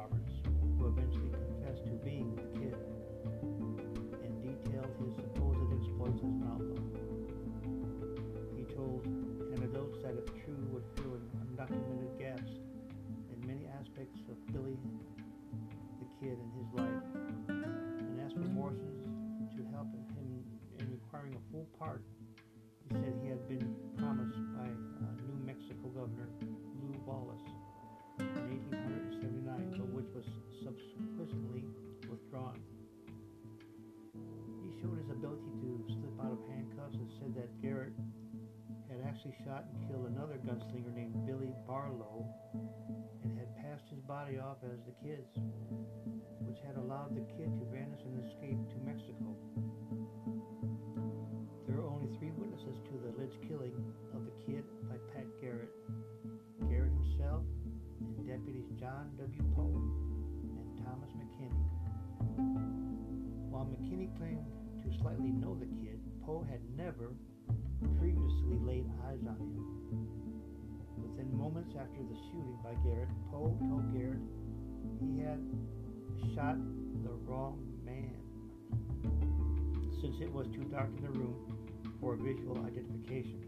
Roberts, who eventually confessed to being the kid and detailed his supposed exploits as an outlaw. He told anecdotes that, if true, would fill in undocumented gaps in many aspects of Billy the Kid and his life, and asked for Morrison to help him in requiring a full part. He said he had been said that Garrett had actually shot and killed another gunslinger named Billy Barlow and had passed his body off as the kid's, which had allowed the kid to vanish and escape to Mexico. There are only three witnesses to the alleged killing of the kid by Pat Garrett Garrett himself and deputies John W. Poe and Thomas McKinney. While McKinney claimed to slightly know the kid, Poe had never previously laid eyes on him. Within moments after the shooting by Garrett, Poe told Garrett he had shot the wrong man since it was too dark in the room for visual identification.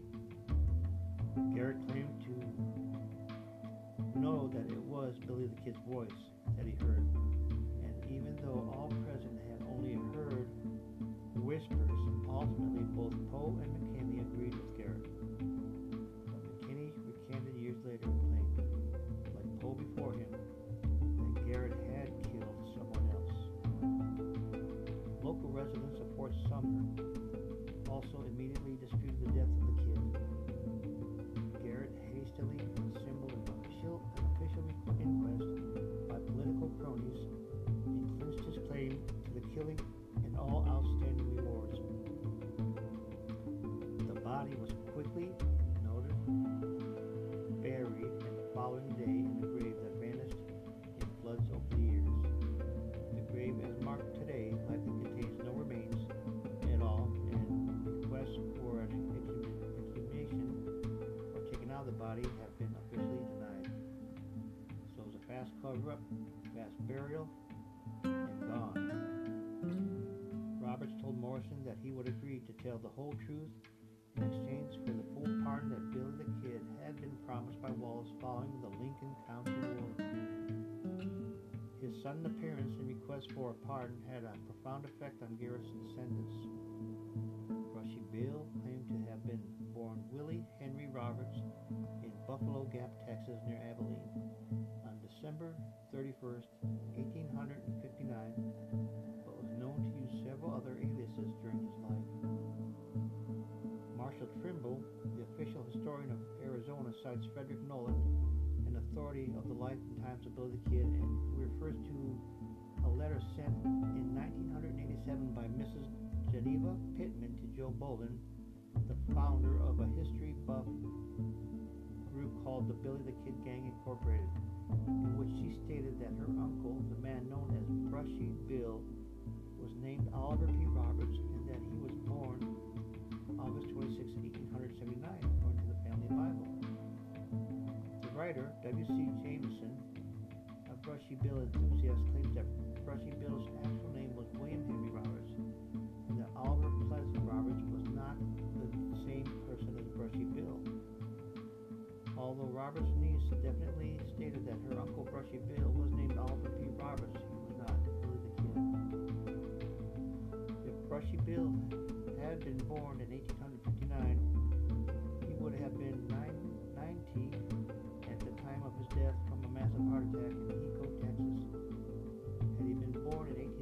Garrett claimed to know that it was Billy the Kid's voice that he heard, and even though all present had only heard whispers, ultimately both Poe and McKinney agreed with Garrett. But McKinney recanted years later noted, buried, and the following day in a grave that vanished in floods over the years. The grave, is marked today, like it contains no remains at all, and requests for an exhumation or taking out of the body have been officially denied. So it was a fast cover-up, fast burial, and gone. Roberts told Morrison that he would agree to tell the whole truth in exchange for the full pardon that Billy the Kid had been promised by Wallace following the Lincoln County War. His sudden appearance and request for a pardon had a profound effect on Garrison's descendants. Brushy Bill claimed to have been born Willie Henry Roberts in Buffalo Gap, Texas, near Abilene, on December 31, 1859, cites Frederick Nolan, an authority of the life and times of Billy the Kid, and refers to a letter sent in 1987 by Mrs. Geneva Pittman to Joe Bowlin, the founder of a history buff group called the Billy the Kid Gang Incorporated, in which she stated that her uncle, the man known as Brushy Bill, was named Oliver P. Roberts and that he was born August 26, 1879, according to the family Bible writer, W.C. Jameson, a Brushy Bill enthusiast, claims that Brushy Bill's actual name was William Henry Roberts, and that Albert Pleasant Roberts was not the same person as Brushy Bill. Although Roberts' niece definitely stated that her uncle Brushy Bill was named Albert P. Roberts, he was not really the kid. If Brushy Bill had been born in 1859, he would have been 9, 90 time of his death from a massive heart attack in Hico, Texas. Had he been born in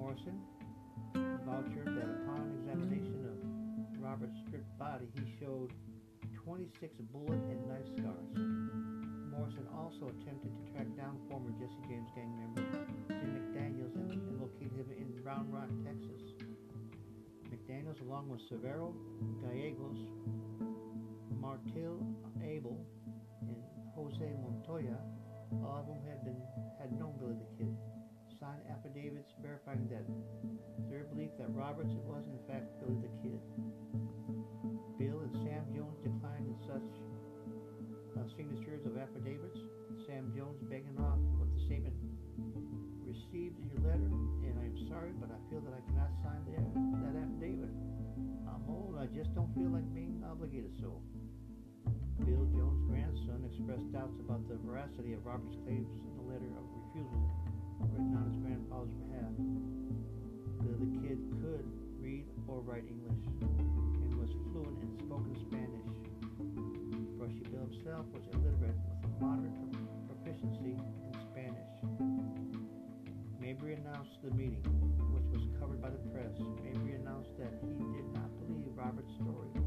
Morrison vouched that upon examination of Robert's stripped body, he showed 26 bullet and knife scars. Morrison also attempted to track down former Jesse James gang member Jim McDaniels and, and locate him in Round Rock, Texas. McDaniels, along with Severo Gallegos, Martil Abel, and Jose Montoya, all of whom had been had known Billy the Kid, signed affidavits verifying that their belief that Roberts was in fact Billy the Kid. Bill and Sam Jones declined in such uh, signatures of affidavits. Sam Jones begging off with the statement, received your letter and I'm sorry but I feel that I cannot sign the, that affidavit. I'm old, I just don't feel like being obligated so. Bill Jones' grandson expressed doubts about the veracity of Robert's claims in the letter of refusal written on his grandfather's behalf. The Kid could read or write English and was fluent in spoken Spanish. Brushy himself was illiterate with a moderate proficiency in Spanish. Mabry announced the meeting, which was covered by the press. Mabry announced that he did not believe Robert's story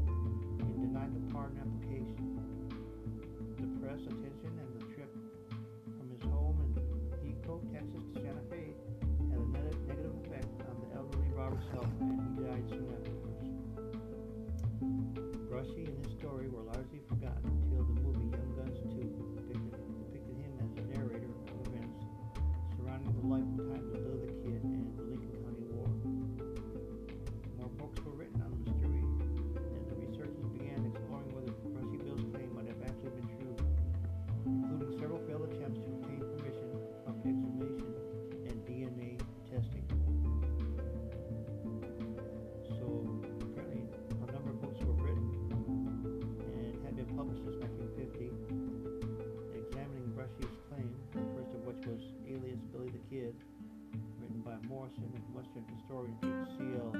historian C.L.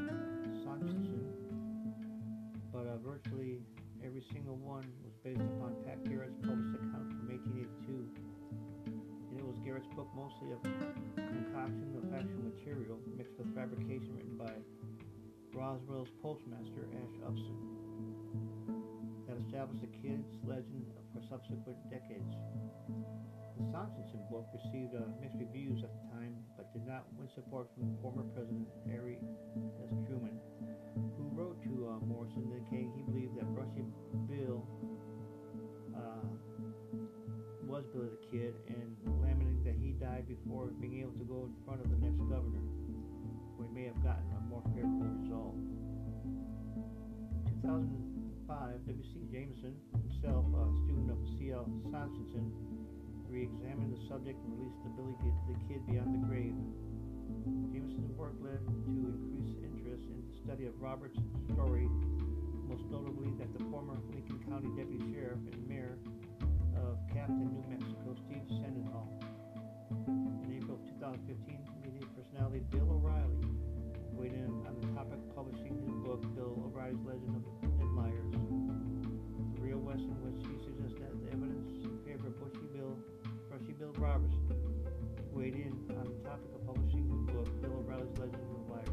Sanderson. But uh, virtually every single one was based upon Pat Garrett's published account from 1882. And it was Garrett's book mostly of concoction of factual material mixed with fabrication written by Roswell's postmaster Ash Upson that established the kid's legend for subsequent decades. The Sanderson book received uh, mixed reviews at the time, but did not win support from former President Harry S. Truman, who wrote to uh, Morrison indicating he believed that Brushy Bill uh, was Billy the Kid and lamenting that he died before being able to go in front of the next governor, where he may have gotten a more favorable result. In 2005, W.C. Jameson, himself a student of C.L. Sanderson, re-examined the subject and released the Billy the Kid Beyond the Grave. Jameson's work led to increased interest in the study of Robert's story, most notably that the former Lincoln County Deputy Sheriff and Mayor of Capitan, New Mexico, Steve Sandoval. In April of 2015, media personality Bill O'Reilly weighed in on the topic publishing his book, Bill O'Reilly's Legend the topic of publishing his book, Bill O'Reilly's Legends and Lies.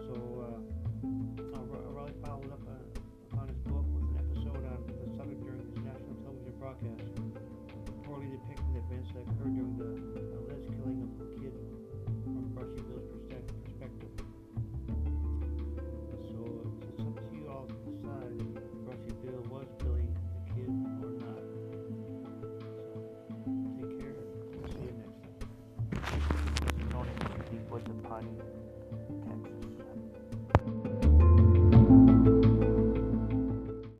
So, uh, O'Re- O'Reilly followed up uh, upon his book with an episode on the subject during his national television broadcast, poorly depicting the events that occurred during the